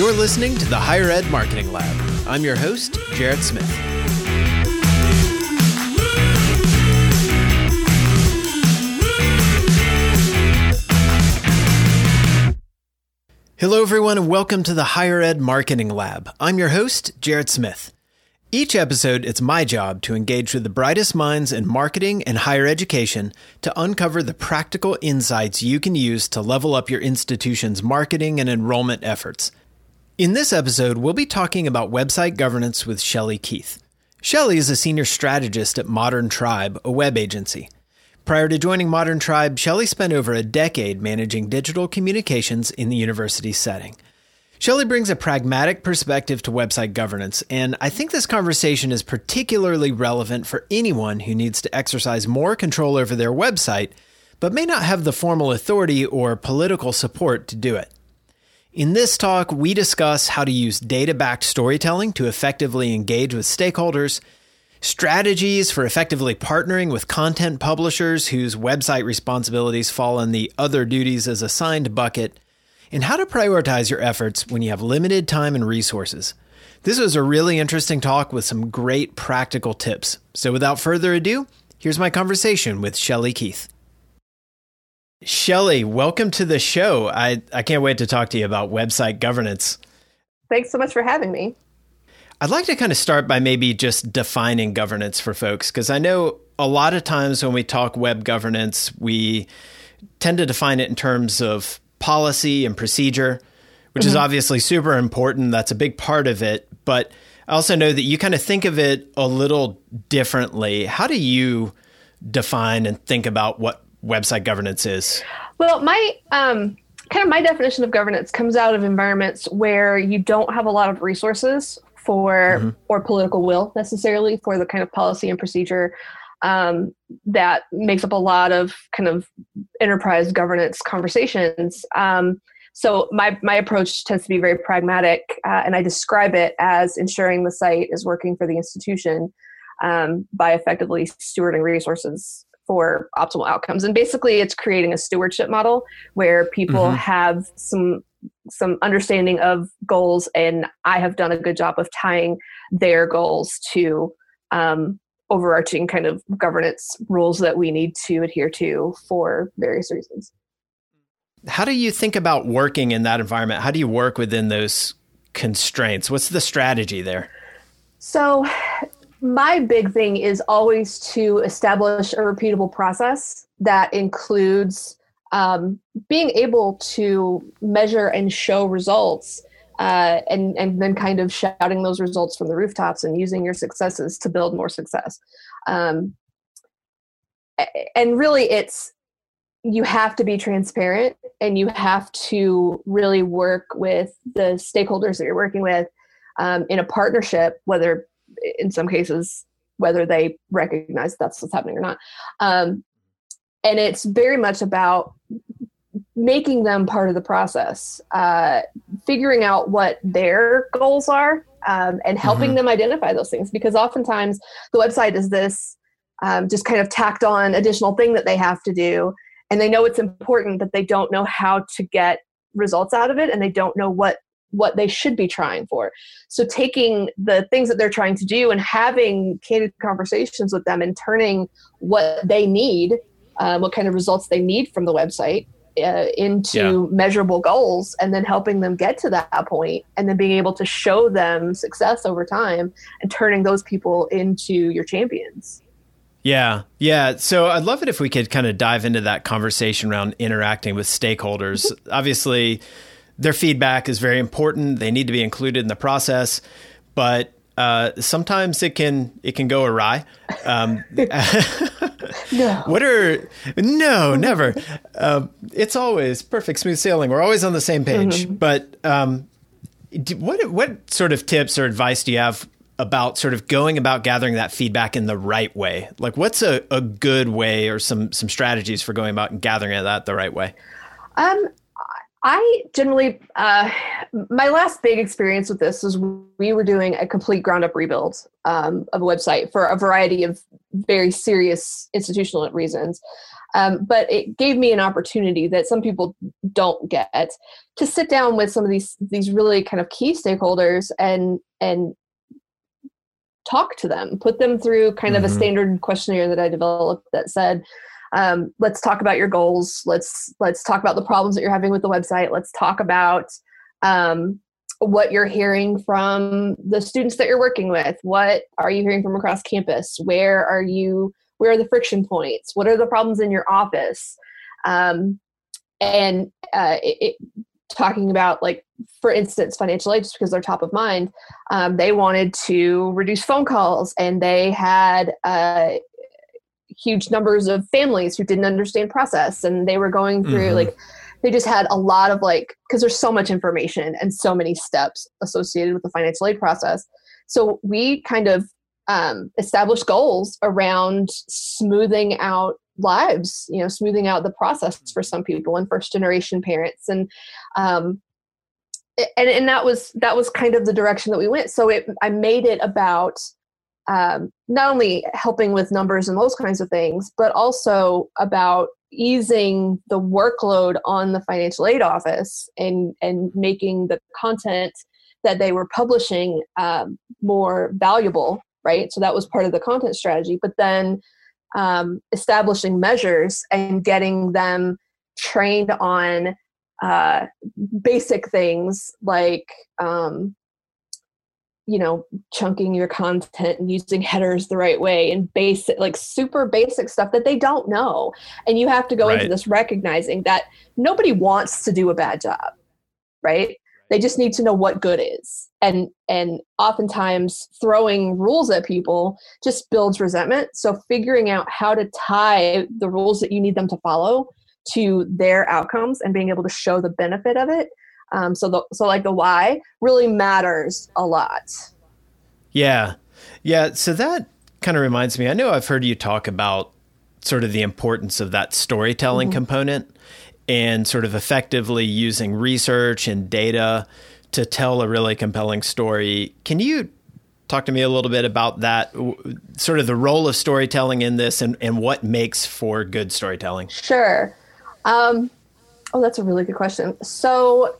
You're listening to the Higher Ed Marketing Lab. I'm your host, Jarrett Smith. Hello, everyone, and welcome to the Higher Ed Marketing Lab. I'm your host, Jarrett Smith. Each episode, it's my job to engage with the brightest minds in marketing and higher education to uncover the practical insights you can use to level up your institution's marketing and enrollment efforts. In this episode, we'll be talking about website governance with Shelley Keith. Shelley is a senior strategist at Modern Tribe, a web agency. Prior to joining Modern Tribe, Shelley spent over a decade managing digital communications in the university setting. Shelley brings a pragmatic perspective to website governance, and I think this conversation is particularly relevant for anyone who needs to exercise more control over their website, but may not have the formal authority or political support to do it. In this talk, we discuss how to use data backed storytelling to effectively engage with stakeholders, strategies for effectively partnering with content publishers whose website responsibilities fall in the other duties as assigned bucket and how to prioritize your efforts when you have limited time and resources. This was a really interesting talk with some great practical tips. So without further ado, here's my conversation with Shelley Keith. Shelley, welcome to the show. I, I can't wait to talk to you about website governance. Thanks so much for having me. I'd like to kind of start by maybe just defining governance for folks, because I know a lot of times when we talk web governance, we tend to define it in terms of policy and procedure, which mm-hmm. is obviously super important. That's a big part of it. But I also know that you kind of think of it a little differently. How do you define and think about what website governance is? Well, my um, kind of my definition of governance comes out of environments where you don't have a lot of resources for mm-hmm. or political will necessarily for the kind of policy and procedure um, that makes up a lot of kind of enterprise governance conversations. Um, so my my approach tends to be very pragmatic, uh, and I describe it as ensuring the site is working for the institution um, by effectively stewarding resources for optimal outcomes. And basically, it's creating a stewardship model where people mm-hmm. have some some understanding of goals, and I have done a good job of tying their goals to um, overarching kind of governance rules that we need to adhere to for various reasons. How do you think about working in that environment? How do you work within those constraints? What's the strategy there? So, my big thing is always to establish a repeatable process that includes um, being able to measure and show results uh, and and then kind of shouting those results from the rooftops and using your successes to build more success. Um, and really, it's you have to be transparent and you have to really work with the stakeholders that you're working with um, in a partnership, whether in some cases whether they recognize that's what's happening or not. Um, and it's very much about making them part of the process, uh, figuring out what their goals are, um, and helping mm-hmm. them identify those things. Because oftentimes the website is this um, just kind of tacked on additional thing that they have to do, and they know it's important, but they don't know how to get results out of it, and they don't know what what they should be trying for. So taking the things that they're trying to do and having candid conversations with them and turning what they need, uh, what kind of results they need from the website uh, into yeah. measurable goals and then helping them get to that point and then being able to show them success over time and turning those people into your champions. Yeah. Yeah. So I'd love it if we could kind of dive into that conversation around interacting with stakeholders. Mm-hmm. Obviously, their feedback is very important. They need to be included in the process, but uh, sometimes it can it can go awry. Um, no. What are no, never. Uh, it's always perfect, smooth sailing. We're always on the same page. Mm-hmm. But um, what what sort of tips or advice do you have about sort of going about gathering that feedback in the right way? Like, what's a, a good way or some some strategies for going about and gathering that the right way? Um, I generally, uh, my last big experience with this was we were doing a complete ground up rebuild um, of a website for a variety of very serious institutional reasons. Um, but it gave me an opportunity that some people don't get to sit down with some of these these really kind of key stakeholders and and talk to them, put them through kind mm-hmm. of a mm-hmm. standard questionnaire that I developed that said, um, let's talk about your goals. Let's let's talk about the problems that you're having with the website. Let's talk about um, what you're hearing from the students that you're working with. What are you hearing from across campus? Where are you? Where are the friction points? What are the problems in your office? Um, and uh, it, it, talking about like for instance financial aid just because they're top of mind um, they wanted to reduce phone calls and they had uh, huge numbers of families who didn't understand process and they were going through mm-hmm. like they just had a lot of like because there's so much information and so many steps associated with the financial aid process so we kind of um, established goals around smoothing out lives you know smoothing out the process for some people and first generation parents and um and and that was that was kind of the direction that we went so it i made it about um, not only helping with numbers and those kinds of things but also about easing the workload on the financial aid office and and making the content that they were publishing um, more valuable right? So that was part of the content strategy but then um, establishing measures and getting them trained on uh, basic things like um, you know chunking your content and using headers the right way and basic like super basic stuff that they don't know. And you have to go right. into this recognizing that nobody wants to do a bad job right? They just need to know what good is. And and oftentimes throwing rules at people just builds resentment. So figuring out how to tie the rules that you need them to follow to their outcomes and being able to show the benefit of it um, so the so like the why really matters a lot yeah yeah so that kind of reminds me i know i've heard you talk about sort of the importance of that storytelling mm-hmm. component and sort of effectively using research and data to tell a really compelling story. Can you talk to me a little bit about that, sort of the role of storytelling in this and, and what makes for good storytelling? Sure. Um, oh, that's a really good question. So,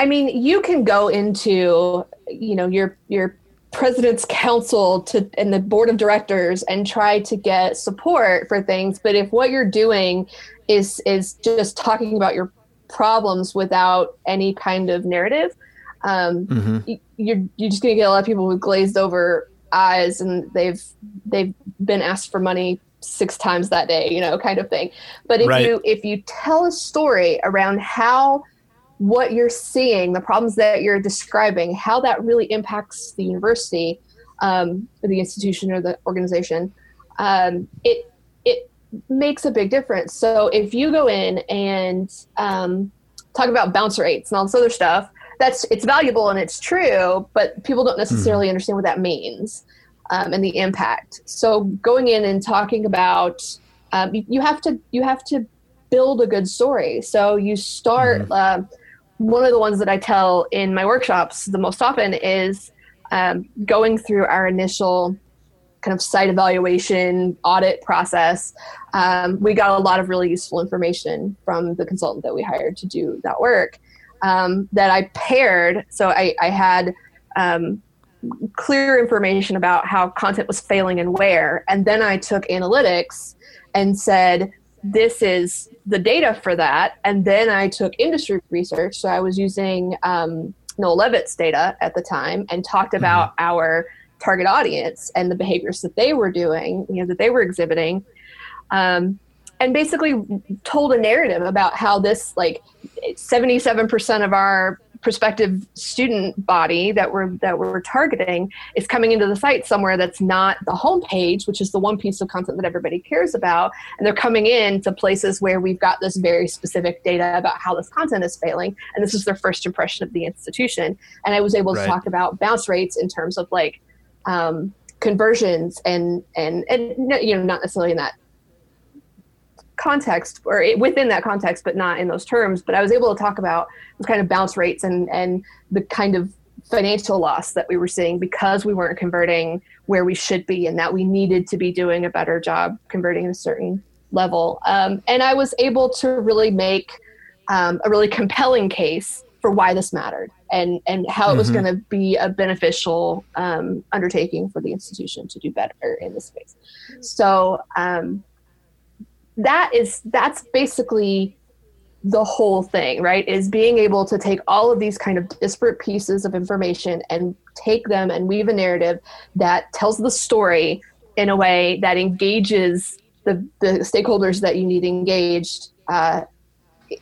I mean, you can go into, you know, your your president's council to and the board of directors and try to get support for things but if what you're doing is is just talking about your problems without any kind of narrative um, mm-hmm. you're you're just going to get a lot of people with glazed over eyes and they've they've been asked for money six times that day you know kind of thing but if right. you if you tell a story around how what you're seeing, the problems that you're describing, how that really impacts the university, um, or the institution or the organization, um, it it makes a big difference. So if you go in and um, talk about bounce rates and all this other stuff, that's it's valuable and it's true, but people don't necessarily mm. understand what that means um, and the impact. So going in and talking about um, you, have to you have to build a good story. So you start. Mm. Uh, one of the ones that I tell in my workshops the most often is um, going through our initial kind of site evaluation audit process. Um, we got a lot of really useful information from the consultant that we hired to do that work um, that I paired. So I, I had um, clear information about how content was failing and where. And then I took analytics and said, this is the data for that. And then I took industry research. So I was using um, Noel Levitz data at the time and talked mm-hmm. about mm-hmm. our target audience and the behaviors that they were doing, you know, that they were exhibiting. Um, and basically told a narrative about how this like 77% of our prospective student body that we're that we're targeting is coming into the site somewhere that's not the homepage, which is the one piece of content that everybody cares about, and they're coming in to places where we've got this very specific data about how this content is failing, and this is their first impression of the institution. And I was able to talk about bounce rates in terms of like um, conversions and and and you know not necessarily in that context or within that context, but not in those terms. But I was able to talk about the kind of bounce rates and, and the kind of financial loss that we were seeing because we weren't converting where we should be and that we needed to be doing a better job converting a certain level. Um, and I was able to really make um, a really compelling case for why this mattered and, and how it was mm-hmm. going to be a beneficial um, undertaking for the institution to do better in this space. So um, that is that's basically the whole thing, right? Is being able to take all of these kind of disparate pieces of information and take them and weave a narrative that tells the story in a way that engages the, the stakeholders that you need engaged uh,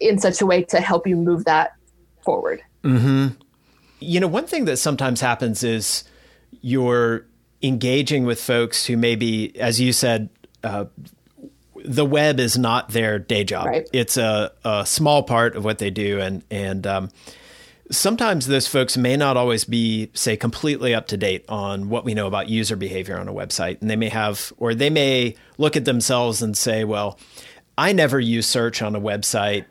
in such a way to help you move that forward. Mm-hmm. You know, one thing that sometimes happens is you're engaging with folks who maybe, as you said, uh, the web is not their day job. Right. It's a, a small part of what they do, and and um, sometimes those folks may not always be, say, completely up to date on what we know about user behavior on a website, and they may have, or they may look at themselves and say, "Well, I never use search on a website."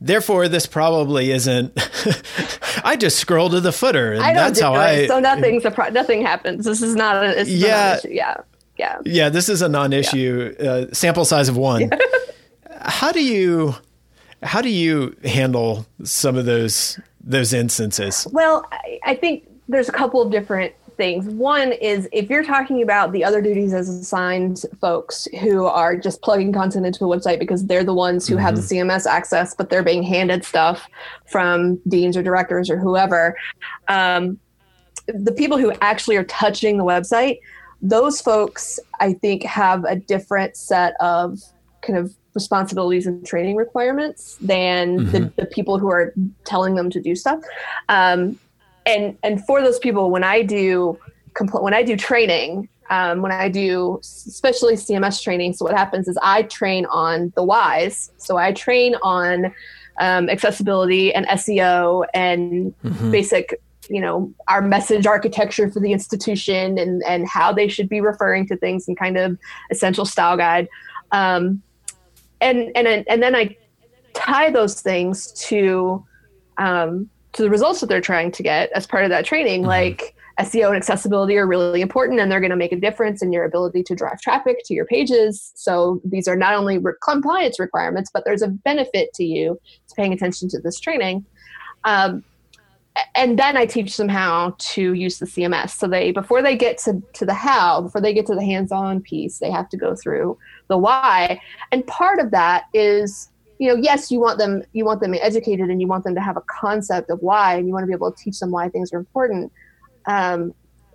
Therefore, this probably isn't. I just scroll to the footer, and that's how I. So nothing's a pro- nothing happens. This is not a. yeah. yeah yeah yeah this is a non-issue yeah. uh, sample size of one how do you how do you handle some of those those instances well I, I think there's a couple of different things one is if you're talking about the other duties as assigned folks who are just plugging content into a website because they're the ones who mm-hmm. have the cms mm-hmm. access but they're being handed stuff from deans or directors or whoever um, the people who actually are touching the website those folks i think have a different set of kind of responsibilities and training requirements than mm-hmm. the, the, people who are telling them to do stuff um, and and for those people when i do compl- when i do training um, when i do especially cms training so what happens is i train on the whys so i train on um, accessibility and seo and mm-hmm. basic you know our message architecture for the institution and and how they should be referring to things and kind of essential style guide um, and and and then i tie those things to um, to the results that they're trying to get as part of that training mm-hmm. like SEO and accessibility are really important and they're going to make a difference in your ability to drive traffic to your pages. So these are not only re- compliance requirements, but there's a benefit to you to paying attention to this training. Um, and then I teach them how to use the CMS. So they before they get to, to the how, before they get to the hands-on piece, they have to go through the why. And part of that is, you know, yes, you want them you want them educated and you want them to have a concept of why and you want to be able to teach them why things are important. Um,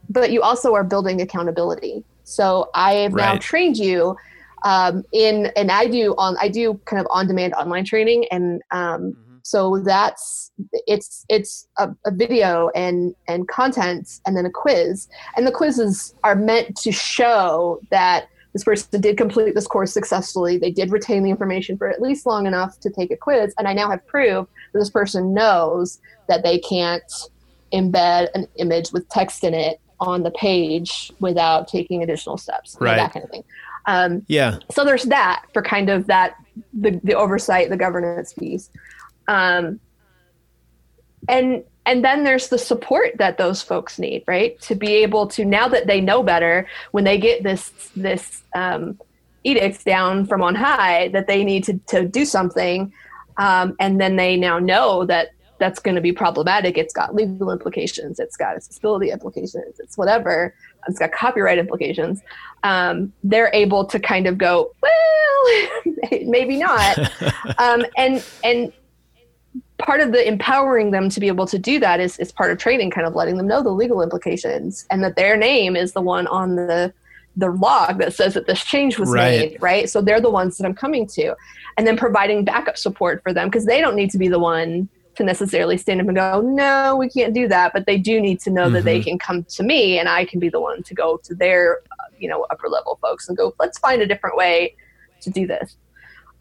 but you also are building accountability. So I have right. now trained you um, in and I do on I do kind of on demand online training and um, so that's it's it's a, a, video and and content and then a quiz. And the quizzes are meant to show that this person did complete this course successfully. They did retain the information for at least long enough to take a quiz. And i now have proof that this person knows that they can't embed an image with text in it on the page without taking additional steps right that kind of thing. Um, yeah. so there's that for kind of that the, the oversight the governance piece um, and and then there's the support that those folks need right? To be able to now that they know better when they get this this um, edict down from on high that they need to, to do something um, and then they now know that that's going to be problematic. It's got legal implications it's got accessibility implications it's whatever it's got copyright implications um, they're able to kind of go well maybe not. Um, and and part of the empowering them to be able to do that is, is part of training, kind of letting them know the legal implications and that their name is the one on the the log that says that this change was right. made, right? So they're the ones that I'm coming to. And then providing backup support for them because they don't need to be the one to necessarily stand up and go, no, we can't do that. But they do need to know mm-hmm. that they mm-hmm. can come to me and I can be the one to go to their, you know, upper level folks and go, let's find a different way to do this.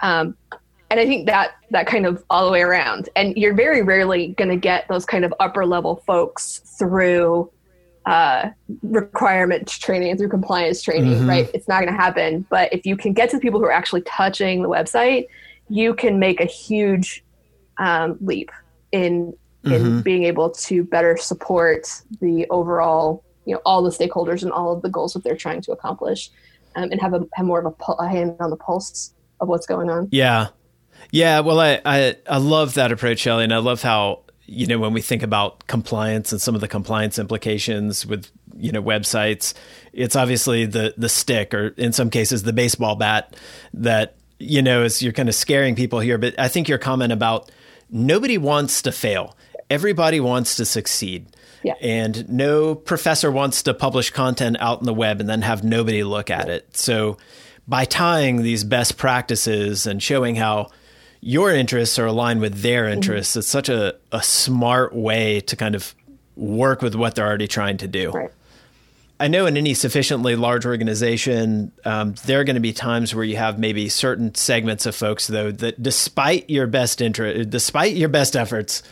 Um, and i think that that kind of all the way around and you're very rarely going to get those kind of upper level folks through uh, requirement training through compliance training mm-hmm. right it's not going to happen but if you can get to the people who are actually touching the website you can make a huge um, leap in in mm-hmm. being able to better support the overall you know all the stakeholders and all of the goals that they're trying to accomplish um, and have a have more of a, a hand on the pulse of what's going on. Yeah. Yeah. Well, I, I, I love that approach, Shelley. And I love how, you know, when we think about compliance and some of the compliance implications with, you know, websites, it's obviously the, the stick or in some cases the baseball bat that, you know, is you're kind of scaring people here. But I think your comment about nobody wants to fail. Everybody wants to succeed. Yeah. And no professor wants to publish content out in the web and then have nobody look at it. So by tying these best practices and showing how your interests are aligned with their mm-hmm. interests, mm-hmm. it's such a, a smart way to kind of work with what they're already trying to do. Right. I know in any sufficiently large organization, um, there are going to be times where you have maybe certain segments of folks, though, that despite your best interest, despite your best efforts,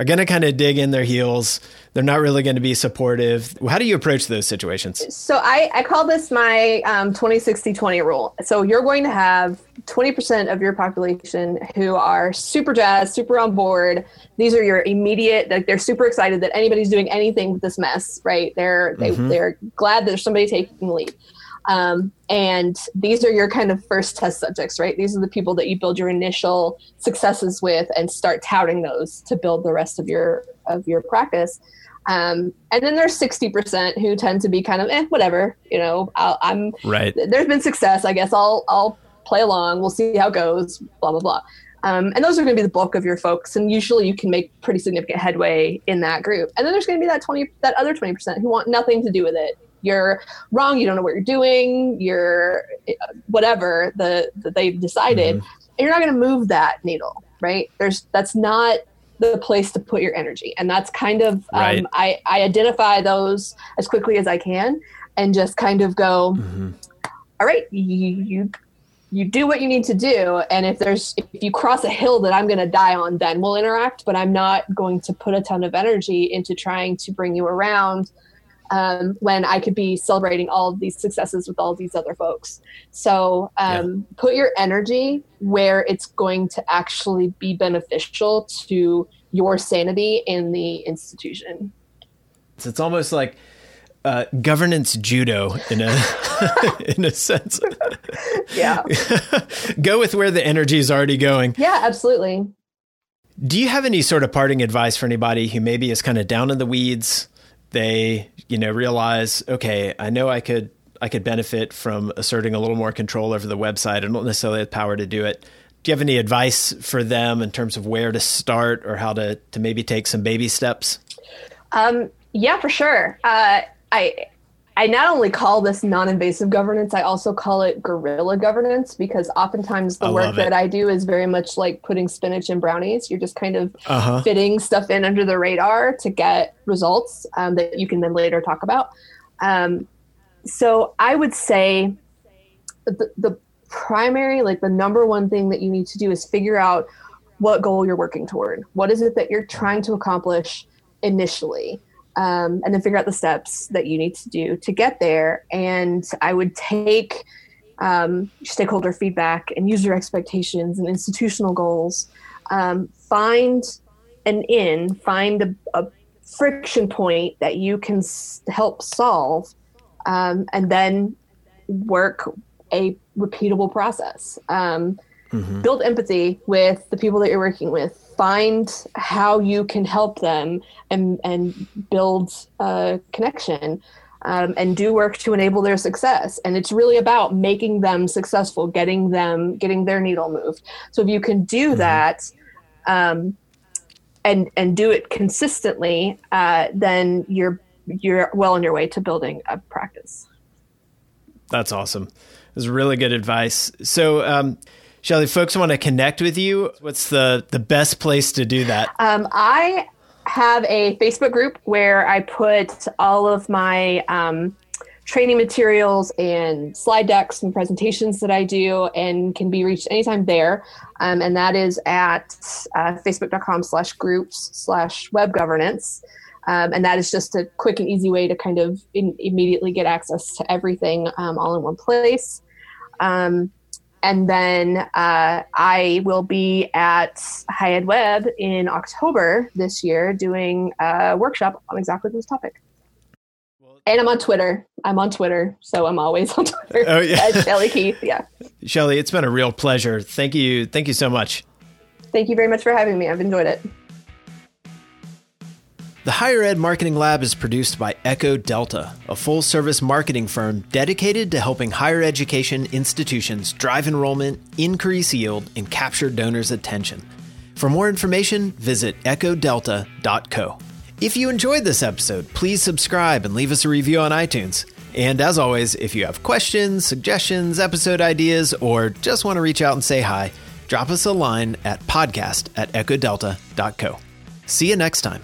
are going to kind of dig in their heels. They're not really going to be supportive. How do you approach those situations? So I, I call this my um, 20 60 20 rule. So you're going to have 20% of your population who are super jazzed, super on board. These are your immediate, like they're super excited that anybody's doing anything with this mess, right? They're, they, mm-hmm. they're glad that there's somebody taking the lead. Um, and these are your kind of first test subjects, right? These are the people that you build your initial successes with and start touting those to build the rest of your of your practice. Um, and then there's 60% who tend to be kind of, eh, whatever, you know, i am right. There's been success. I guess I'll, I'll play along. We'll see how it goes, blah, blah, blah. Um, and those are going to be the bulk of your folks. And usually you can make pretty significant headway in that group. And then there's going to be that 20, that other 20% who want nothing to do with it you're wrong you don't know what you're doing you're whatever the that they've decided mm-hmm. and you're not going to move that needle right there's that's not the place to put your energy and that's kind of um, right. um, I, I identify those as quickly as i can and just kind of go mm-hmm. All right you, you you do what you need to do and if there's if you cross a hill that i'm going to die on then we'll interact but i'm not going to put a ton of energy into trying to bring you around um, when I could be celebrating all of these successes with all these other folks. So um, yeah. put your energy where it's going to actually be beneficial to your sanity in the institution. It's almost like uh, governance judo in a in a sense. yeah. Go with where the energy is already going. Yeah, absolutely. Do you have any sort of parting advice for anybody who maybe is kind of down in the weeds they you know realize okay i know i could i could benefit from asserting a little more control over the website. I don't necessarily have power to do it. Do you have any advice for them in terms of where to start or how to to maybe take some baby steps? Um, yeah for sure. Uh, i I not only call this non-invasive governance, I also call it guerrilla governance because oftentimes the I work that I do is very much like putting spinach in brownies. You're just kind of uh-huh. fitting stuff in under the radar to get results um, that you can then later talk about. Um, so I would say the, the primary, like the number one thing that you need to do is figure out what goal you're working toward. What is it that you're trying to accomplish initially? Um, and then figure out the steps that you need to do to get there. And I would take um, stakeholder feedback and user expectations and institutional goals. Um, find an in, find a, a, friction point that you can s- help solve, um, and then work a repeatable process. Um, mm-hmm. Build empathy with the people that you're working with. Find how you can help them and and build a connection. Um, and do work to enable their success. And it's really about making them successful, getting them, getting their needle moved. So if you can do mm-hmm. that, um, and and do it consistently, uh, then you're you're well on your way to building a practice. That's awesome. It's really good advice. So. Um, Shelley, folks want to connect with you. What's the the best place to do that? Um, I have a Facebook group where I put all of my um, training materials and slide decks and presentations that I do and can be reached anytime there. Um, and that is at uh, facebook.com slash groups slash web governance. Um, and that is just a quick and easy way to kind of in, immediately get access to everything um, all in one place. Um, and then uh, I will be at Ed Web in October this year doing a workshop on exactly this topic. And I'm on Twitter. I'm on Twitter, so I'm always on Twitter. Oh, yeah. Shelley Keith. Yeah. Shelley, it's been a real pleasure. Thank you. Thank you so much. Thank you very much for having me. I've enjoyed it. The Higher Ed Marketing Lab is produced by Echo Delta, a full service marketing firm dedicated to helping higher education institutions drive enrollment, increase yield, and capture donors' attention. For more information, visit echodelta.co. If you enjoyed this episode, please subscribe and leave us a review on iTunes. And as always, if you have questions, suggestions, episode ideas, or just want to reach out and say hi, drop us a line at podcast at echodelta.co. See you next time.